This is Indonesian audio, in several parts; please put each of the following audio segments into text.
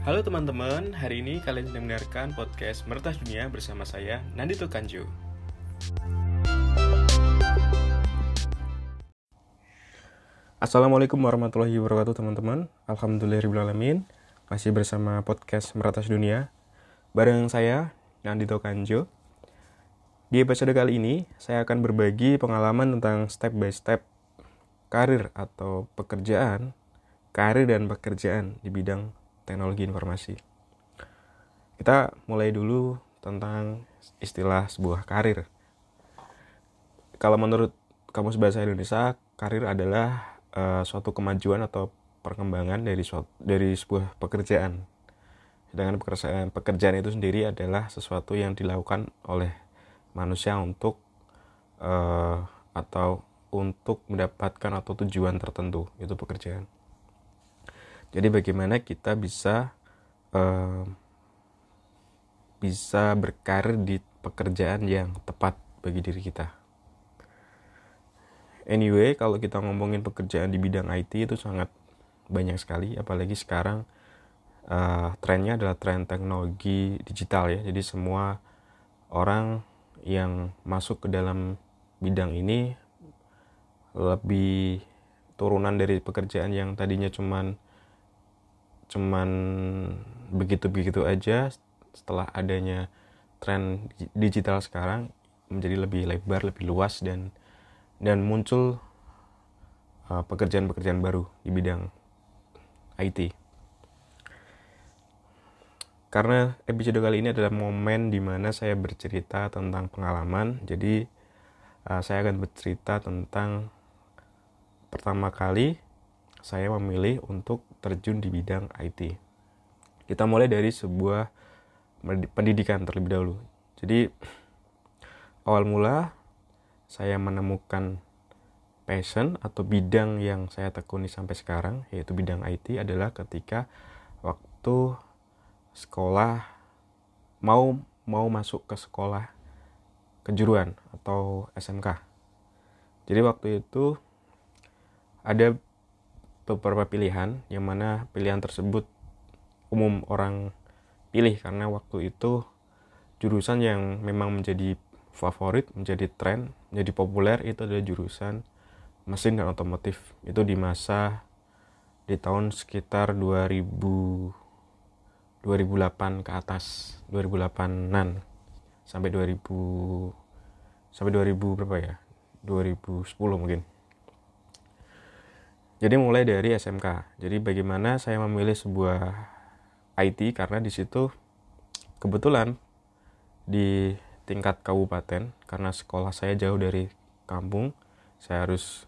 Halo teman-teman, hari ini kalian sedang mendengarkan podcast Mertas Dunia bersama saya, Nandito Kanjo. Assalamualaikum warahmatullahi wabarakatuh teman-teman. Alhamdulillahirrahmanirrahim Masih bersama podcast Meratas Dunia Bareng saya, Nandito Kanjo. Di episode kali ini, saya akan berbagi pengalaman tentang step by step Karir atau pekerjaan Karir dan pekerjaan di bidang teknologi informasi Kita mulai dulu tentang istilah sebuah karir Kalau menurut Kamus Bahasa Indonesia, karir adalah uh, suatu kemajuan atau perkembangan dari suatu, dari sebuah pekerjaan. Sedangkan pekerjaan pekerjaan itu sendiri adalah sesuatu yang dilakukan oleh manusia untuk uh, atau untuk mendapatkan atau tujuan tertentu itu pekerjaan. Jadi bagaimana kita bisa uh, bisa berkarir di pekerjaan yang tepat bagi diri kita. Anyway, kalau kita ngomongin pekerjaan di bidang IT itu sangat banyak sekali, apalagi sekarang uh, trennya adalah tren teknologi digital ya. Jadi semua orang yang masuk ke dalam bidang ini lebih turunan dari pekerjaan yang tadinya cuman cuman begitu-begitu aja setelah adanya tren digital sekarang menjadi lebih lebar, lebih luas dan dan muncul uh, pekerjaan-pekerjaan uh, baru di bidang IT. Karena episode kali ini adalah momen di mana saya bercerita tentang pengalaman, jadi uh, saya akan bercerita tentang pertama kali saya memilih untuk terjun di bidang IT. Kita mulai dari sebuah pendidikan terlebih dahulu. Jadi awal mula saya menemukan passion atau bidang yang saya tekuni sampai sekarang yaitu bidang IT adalah ketika waktu sekolah mau mau masuk ke sekolah kejuruan atau SMK. Jadi waktu itu ada beberapa pilihan yang mana pilihan tersebut umum orang pilih karena waktu itu jurusan yang memang menjadi favorit menjadi tren menjadi populer itu adalah jurusan mesin dan otomotif. Itu di masa di tahun sekitar 2000 2008 ke atas 2008an sampai 2000 sampai 2000 berapa ya? 2010 mungkin jadi mulai dari SMK jadi bagaimana saya memilih sebuah IT karena di situ kebetulan di tingkat kabupaten karena sekolah saya jauh dari kampung saya harus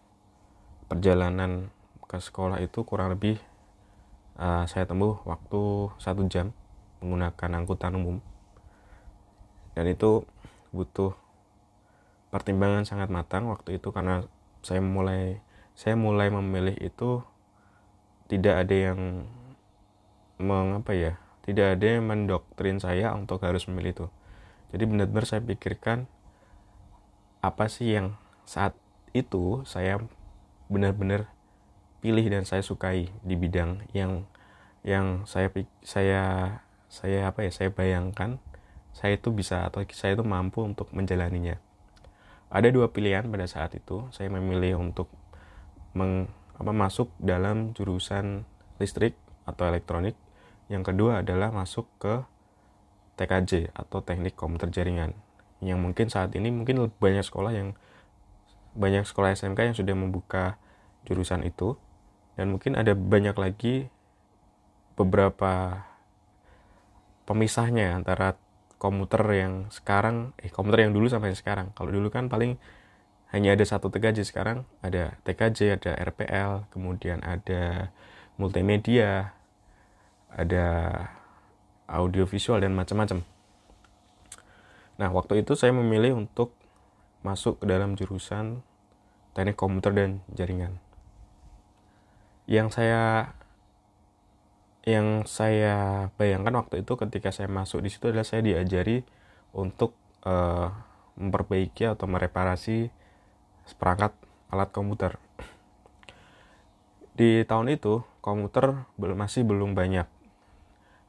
perjalanan ke sekolah itu kurang lebih uh, saya tempuh waktu satu jam menggunakan angkutan umum. Dan itu butuh pertimbangan sangat matang waktu itu karena saya mulai saya mulai memilih itu tidak ada yang mengapa ya tidak ada yang mendoktrin saya untuk harus memilih itu. Jadi benar-benar saya pikirkan apa sih yang saat itu saya benar-benar pilih dan saya sukai di bidang yang yang saya saya saya apa ya saya bayangkan saya itu bisa atau saya itu mampu untuk menjalaninya. Ada dua pilihan pada saat itu saya memilih untuk meng, apa, masuk dalam jurusan listrik atau elektronik. Yang kedua adalah masuk ke TKJ atau Teknik Komputer Jaringan. Yang mungkin saat ini mungkin banyak sekolah yang banyak sekolah SMK yang sudah membuka jurusan itu. Dan mungkin ada banyak lagi beberapa pemisahnya antara komputer yang sekarang eh komputer yang dulu sampai sekarang. Kalau dulu kan paling hanya ada satu TKJ sekarang ada TKJ ada RPL kemudian ada multimedia ada audiovisual dan macam-macam. Nah, waktu itu saya memilih untuk masuk ke dalam jurusan teknik komputer dan jaringan. Yang saya yang saya bayangkan waktu itu ketika saya masuk di situ adalah saya diajari untuk uh, memperbaiki atau mereparasi seperangkat alat komputer. Di tahun itu komputer masih belum banyak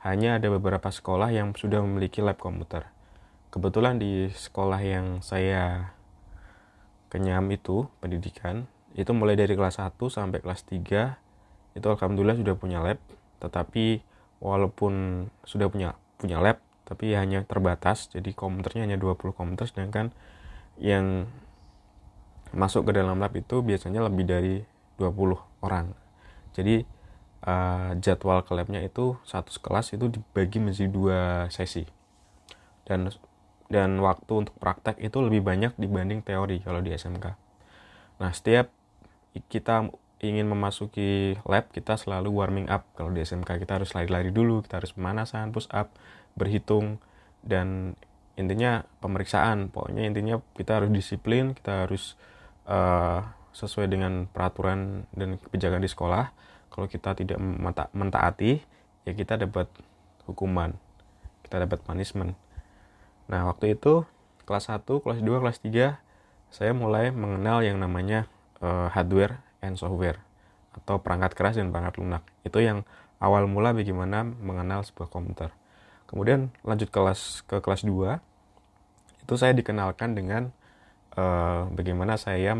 hanya ada beberapa sekolah yang sudah memiliki lab komputer. Kebetulan di sekolah yang saya kenyam itu, pendidikan, itu mulai dari kelas 1 sampai kelas 3 itu alhamdulillah sudah punya lab, tetapi walaupun sudah punya punya lab, tapi hanya terbatas, jadi komputernya hanya 20 komputer sedangkan yang masuk ke dalam lab itu biasanya lebih dari 20 orang. Jadi uh, jadwal ke labnya itu satu kelas itu dibagi menjadi dua sesi dan dan waktu untuk praktek itu lebih banyak dibanding teori kalau di SMK. Nah setiap kita ingin memasuki lab kita selalu warming up kalau di SMK kita harus lari-lari dulu kita harus pemanasan push up berhitung dan intinya pemeriksaan pokoknya intinya kita harus disiplin kita harus uh, sesuai dengan peraturan dan kebijakan di sekolah kalau kita tidak menta mentaati ya kita dapat hukuman kita dapat punishment. Nah waktu itu kelas 1 kelas 2 kelas 3 saya mulai mengenal yang namanya uh, hardware and software atau perangkat keras dan perangkat lunak. Itu yang awal mula bagaimana mengenal sebuah komputer. Kemudian lanjut kelas ke kelas 2 itu saya dikenalkan dengan uh, bagaimana saya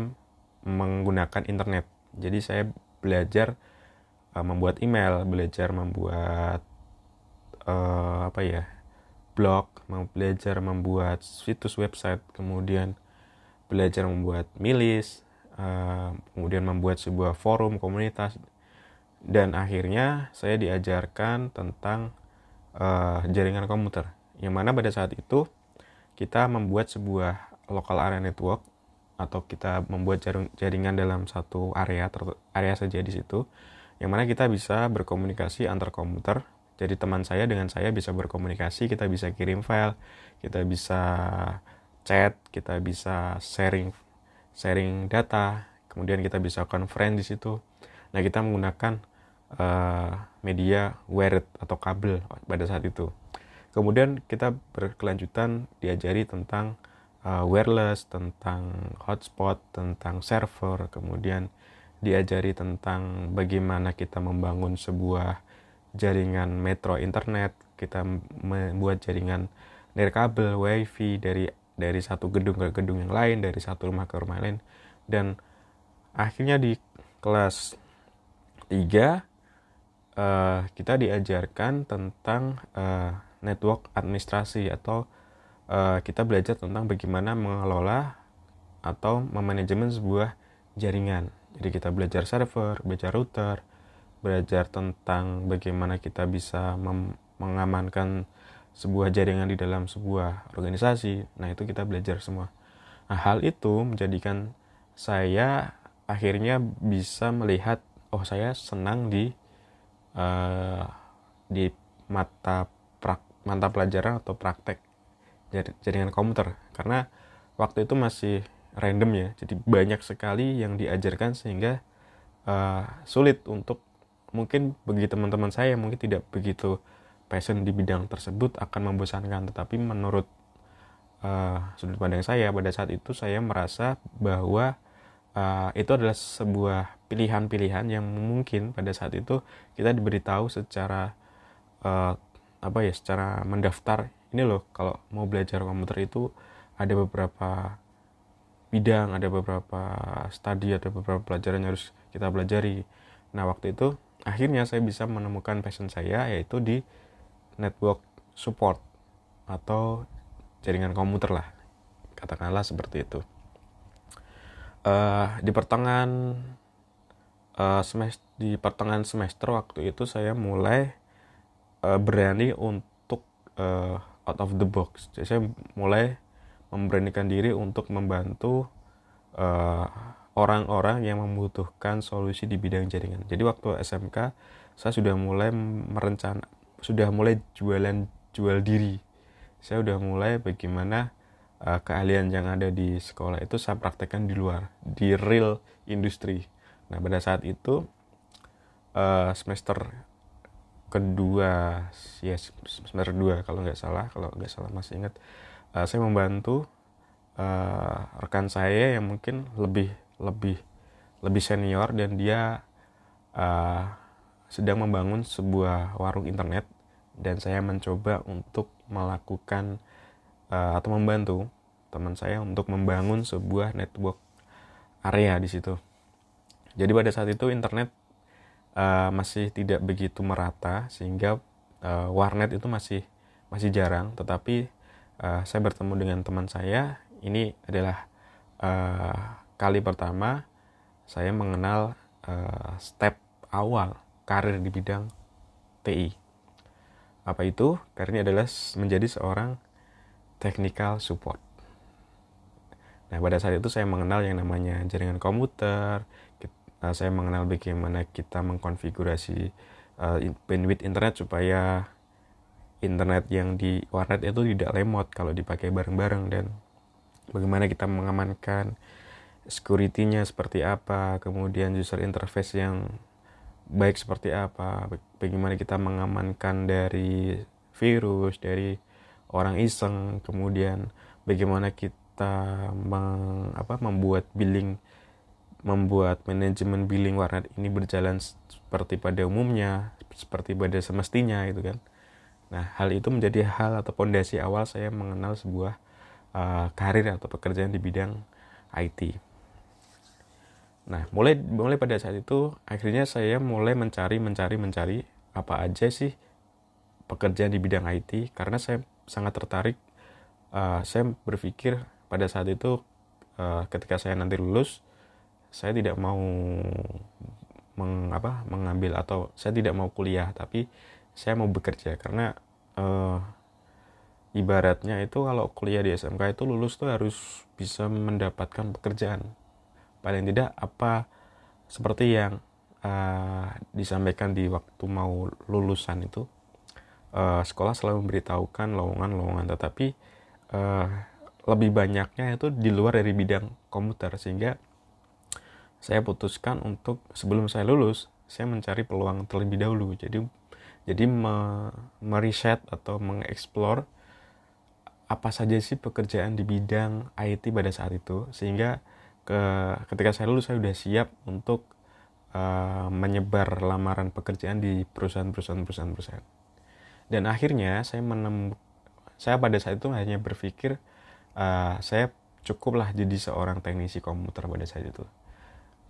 menggunakan internet. Jadi saya belajar uh, membuat email, belajar membuat uh, apa ya blog, belajar membuat situs website, kemudian belajar membuat milis, uh, kemudian membuat sebuah forum komunitas, dan akhirnya saya diajarkan tentang uh, jaringan komputer, yang mana pada saat itu kita membuat sebuah local area network atau kita membuat jaringan dalam satu area area saja di situ yang mana kita bisa berkomunikasi antar komputer. Jadi teman saya dengan saya bisa berkomunikasi kita bisa kirim file kita bisa chat kita bisa sharing sharing data kemudian kita bisa conference di situ. Nah kita menggunakan uh, media wired atau kabel pada saat itu. Kemudian kita berkelanjutan diajari tentang uh, wireless tentang hotspot tentang server kemudian diajari tentang bagaimana kita membangun sebuah jaringan metro internet, kita membuat jaringan nirkabel, wifi dari dari satu gedung ke gedung yang lain, dari satu rumah ke rumah lain. Dan akhirnya di kelas 3 uh, eh, kita diajarkan tentang uh, network administrasi atau uh, kita belajar tentang bagaimana mengelola atau memanajemen sebuah jaringan jadi kita belajar server, belajar router, belajar tentang bagaimana kita bisa mengamankan sebuah jaringan di dalam sebuah organisasi. Nah, itu kita belajar semua. Nah, hal itu menjadikan saya akhirnya bisa melihat oh saya senang di uh, di mata prak, mata pelajaran atau praktek jaringan komputer. Karena waktu itu masih random ya. Jadi banyak sekali yang diajarkan sehingga uh, sulit untuk mungkin bagi teman-teman saya mungkin tidak begitu passion di bidang tersebut akan membosankan. Tetapi menurut uh, sudut pandang saya pada saat itu saya merasa bahwa uh, itu adalah sebuah pilihan-pilihan yang mungkin pada saat itu kita diberitahu secara uh, apa ya secara mendaftar ini loh kalau mau belajar komputer itu ada beberapa bidang, ada beberapa studi, ada beberapa pelajaran yang harus kita pelajari. Nah, waktu itu akhirnya saya bisa menemukan passion saya yaitu di network support atau jaringan komputer lah. Katakanlah seperti itu. Uh, di pertengahan uh, semester di pertengahan semester waktu itu saya mulai uh, berani untuk uh, out of the box. Jadi saya mulai memberanikan diri untuk membantu eh, orang-orang yang membutuhkan solusi di bidang jaringan. Jadi waktu SMK saya sudah mulai merencana, sudah mulai jualan jual diri. Saya sudah mulai bagaimana uh, keahlian yang ada di sekolah itu saya praktekkan di luar, di real industri. Nah pada saat itu uh, semester kedua, yes semester kedua kalau nggak salah, kalau nggak salah masih ingat uh, saya membantu uh, rekan saya yang mungkin lebih lebih lebih senior dan dia uh, sedang membangun sebuah warung internet dan saya mencoba untuk melakukan uh, atau membantu teman saya untuk membangun sebuah network area di situ. Jadi pada saat itu internet uh, masih tidak begitu merata sehingga uh, warnet itu masih masih jarang. Tetapi uh, saya bertemu dengan teman saya. Ini adalah uh, kali pertama saya mengenal uh, step awal karir di bidang TI. Apa itu? Karena adalah menjadi seorang technical support. Nah, pada saat itu saya mengenal yang namanya jaringan komputer, uh, saya mengenal bagaimana kita mengkonfigurasi uh, bandwidth internet supaya internet yang di warnet itu tidak lemot kalau dipakai bareng-bareng dan bagaimana kita mengamankan security-nya seperti apa, kemudian user interface yang baik seperti apa, bagaimana kita mengamankan dari virus, dari orang iseng, kemudian bagaimana kita kita meng, apa, membuat billing membuat manajemen billing warnet ini berjalan seperti pada umumnya seperti pada semestinya itu kan. Nah hal itu menjadi hal atau fondasi awal saya mengenal sebuah uh, karir atau pekerjaan di bidang IT nah mulai mulai pada saat itu akhirnya saya mulai mencari mencari mencari apa aja sih pekerjaan di bidang IT karena saya sangat tertarik uh, saya berpikir pada saat itu uh, ketika saya nanti lulus saya tidak mau meng, apa, mengambil atau saya tidak mau kuliah tapi saya mau bekerja. Karena uh, ibaratnya itu kalau kuliah di SMK itu lulus tuh harus bisa mendapatkan pekerjaan. Paling tidak apa seperti yang uh, disampaikan di waktu mau lulusan itu uh, sekolah selalu memberitahukan lowongan-lowongan. Tetapi uh, lebih banyaknya itu di luar dari bidang komputer. Sehingga saya putuskan untuk sebelum saya lulus saya mencari peluang terlebih dahulu jadi jadi me, meriset atau mengeksplor apa saja sih pekerjaan di bidang IT pada saat itu sehingga ke ketika saya lulus saya sudah siap untuk uh, menyebar lamaran pekerjaan di perusahaan-perusahaan perusahaan-perusahaan dan akhirnya saya menem saya pada saat itu hanya berpikir uh, saya cukuplah jadi seorang teknisi komputer pada saat itu.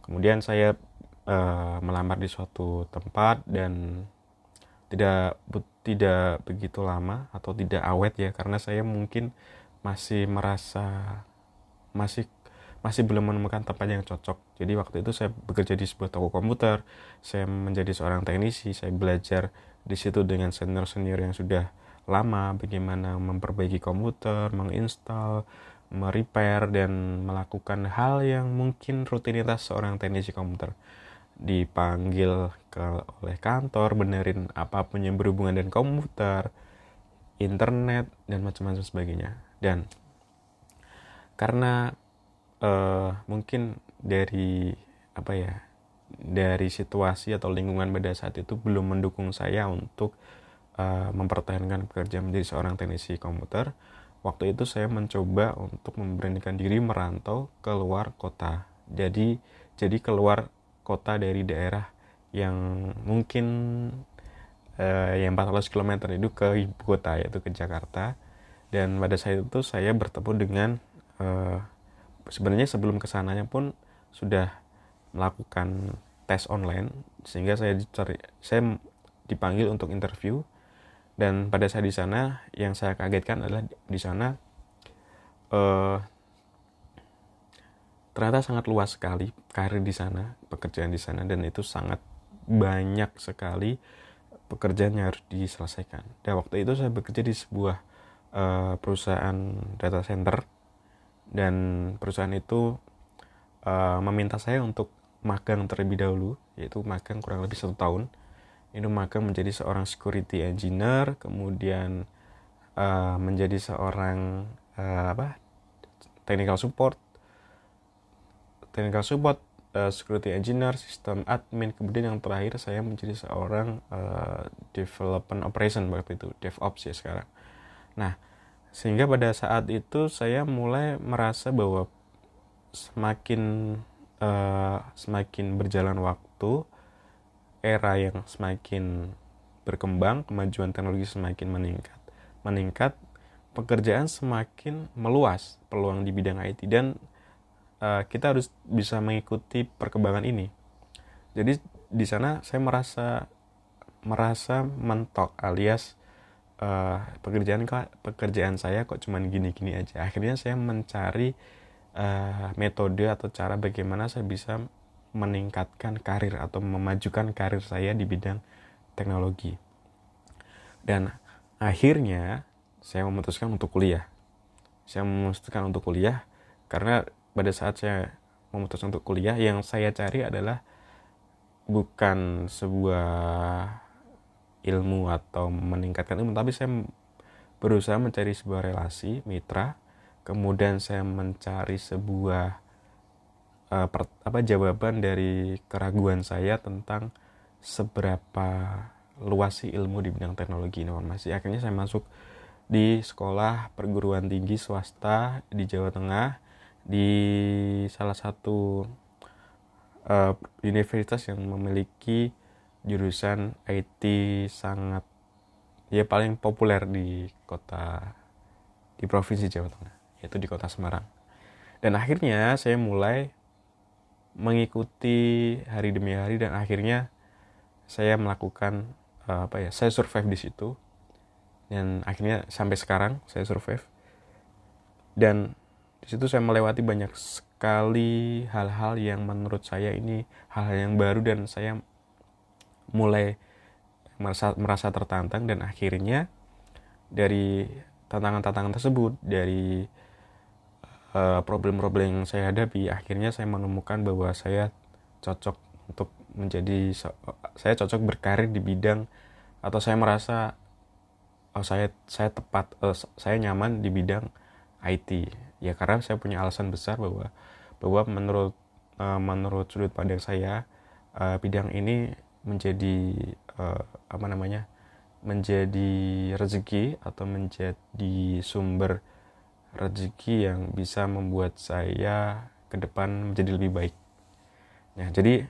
Kemudian saya uh, melamar di suatu tempat dan tidak tidak begitu lama atau tidak awet ya karena saya mungkin masih merasa masih masih belum menemukan tempat yang cocok. Jadi waktu itu saya bekerja di sebuah toko komputer, saya menjadi seorang teknisi, saya belajar di situ dengan senior-senior yang sudah lama bagaimana memperbaiki komputer, menginstal, merepair dan melakukan hal yang mungkin rutinitas seorang teknisi komputer. Dipanggil ke oleh kantor benerin apa pun yang berhubungan dengan komputer internet dan macam-macam sebagainya. Dan karena uh, mungkin dari apa ya dari situasi atau lingkungan pada saat itu belum mendukung saya untuk uh, mempertahankan pekerjaan menjadi seorang teknisi komputer, waktu itu saya mencoba untuk memberanikan diri merantau ke luar kota. Jadi jadi keluar kota dari daerah yang mungkin uh, yang 400 km itu ke ibu kota yaitu ke Jakarta. Dan pada saat itu saya bertemu dengan uh, sebenarnya sebelum ke sananya pun sudah melakukan tes online sehingga saya dicari saya dipanggil untuk interview dan pada saat di sana yang saya kagetkan adalah di sana uh, ternyata sangat luas sekali karir di sana pekerjaan di sana dan itu sangat banyak sekali pekerjaan yang harus diselesaikan. Dan waktu itu saya bekerja di sebuah uh, perusahaan data center dan perusahaan itu uh, meminta saya untuk magang terlebih dahulu yaitu magang kurang lebih satu tahun itu maka menjadi seorang security engineer kemudian uh, menjadi seorang uh, apa technical support. Technical support uh, security engineer sistem admin. Kemudian yang terakhir saya menjadi seorang uh, development operation waktu itu DevOps ya sekarang. Nah sehingga pada saat itu saya mulai merasa bahwa semakin uh, semakin berjalan waktu era yang semakin berkembang, kemajuan teknologi semakin meningkat. Meningkat, pekerjaan semakin meluas peluang di bidang IT dan uh, kita harus bisa mengikuti perkembangan ini. Jadi di sana saya merasa merasa mentok alias uh, pekerjaan pekerjaan saya kok cuman gini-gini aja. Akhirnya saya mencari uh, metode atau cara bagaimana saya bisa meningkatkan karir atau memajukan karir saya di bidang teknologi. Dan akhirnya saya memutuskan untuk kuliah. Saya memutuskan untuk kuliah karena pada saat saya memutuskan untuk kuliah yang saya cari adalah bukan sebuah ilmu atau meningkatkan ilmu tapi saya berusaha mencari sebuah relasi mitra kemudian saya mencari sebuah uh, per, apa jawaban dari keraguan saya tentang seberapa luas sih ilmu di bidang teknologi informasi. Akhirnya saya masuk di sekolah perguruan tinggi swasta di Jawa Tengah di salah satu uh, universitas yang memiliki jurusan IT sangat ya paling populer di kota di provinsi Jawa Tengah yaitu di kota Semarang. Dan akhirnya saya mulai mengikuti hari demi hari dan akhirnya saya melakukan uh, apa ya saya survive di situ. Dan akhirnya sampai sekarang saya survive. Dan di situ saya melewati banyak sekali hal-hal yang menurut saya ini hal-hal yang baru dan saya mulai merasa merasa tertantang dan akhirnya dari tantangan-tantangan tersebut dari Eh, problem-problem yang saya hadapi akhirnya saya menemukan bahwa saya cocok untuk menjadi saya cocok berkarir di bidang atau saya merasa oh, saya saya tepat uh, saya nyaman di bidang IT ya karena saya punya alasan besar bahwa bahwa menurut uh, menurut sudut pandang saya bidang ini menjadi apa namanya menjadi rezeki atau menjadi sumber rezeki yang bisa membuat saya ke depan menjadi lebih baik. Nah, jadi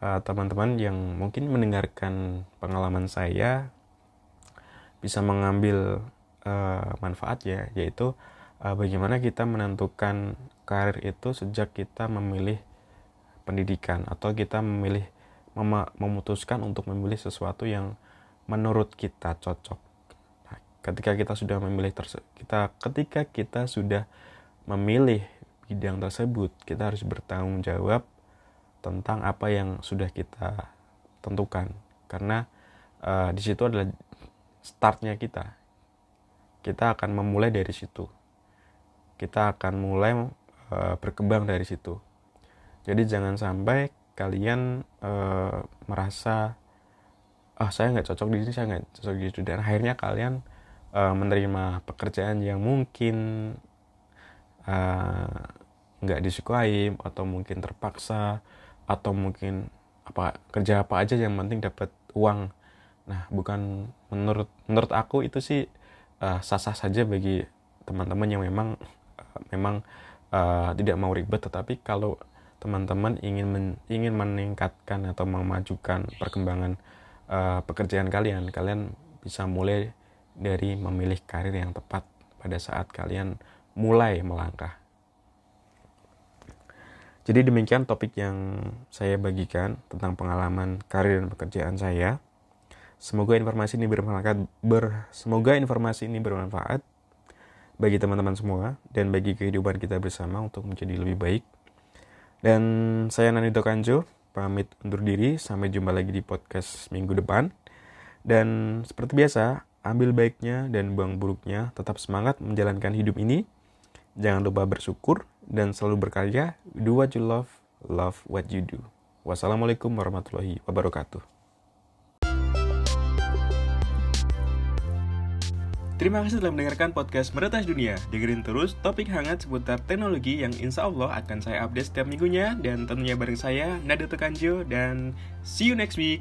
eh, teman-teman uh, yang mungkin mendengarkan pengalaman saya bisa mengambil uh, manfaat ya, yaitu uh, bagaimana kita menentukan karir itu sejak kita memilih pendidikan atau kita memilih mem memutuskan untuk memilih sesuatu yang menurut kita cocok ketika kita sudah memilih kita ketika kita sudah memilih bidang tersebut kita harus bertanggung jawab tentang apa yang sudah kita tentukan. Karena uh, di situ adalah startnya kita. Kita akan memulai dari situ. Kita akan mulai uh, berkembang dari situ. Jadi jangan sampai kalian uh, merasa ah oh, saya nggak cocok di sini saya nggak cocok di situ dan akhirnya kalian uh, menerima pekerjaan yang mungkin uh, nggak disukai atau mungkin terpaksa atau mungkin apa kerja apa aja yang penting dapat uang. Nah bukan menurut menurut aku itu sih uh, sah-sah saja bagi teman-teman yang memang uh, memang uh, tidak mau ribet. Tetapi kalau teman-teman ingin men, ingin meningkatkan atau memajukan perkembangan uh, pekerjaan kalian kalian bisa mulai dari memilih karir yang tepat pada saat kalian mulai melangkah. Jadi demikian topik yang saya bagikan tentang pengalaman karir dan pekerjaan saya. Semoga informasi ini bermanfaat ber, semoga informasi ini bermanfaat bagi teman-teman semua dan bagi kehidupan kita bersama untuk menjadi lebih baik. Dan saya Nanito Kanjo, pamit undur diri. Sampai jumpa lagi di podcast minggu depan. Dan seperti biasa, ambil baiknya dan buang buruknya, tetap semangat menjalankan hidup ini. Jangan lupa bersyukur dan selalu berkarya. Do what you love, love what you do. Wassalamualaikum warahmatullahi wabarakatuh. Terima kasih telah mendengarkan podcast Meretas Dunia. Dengerin terus topik hangat seputar teknologi yang insya Allah akan saya update setiap minggunya. Dan tentunya bareng saya, Nada Tekanjo. Dan see you next week.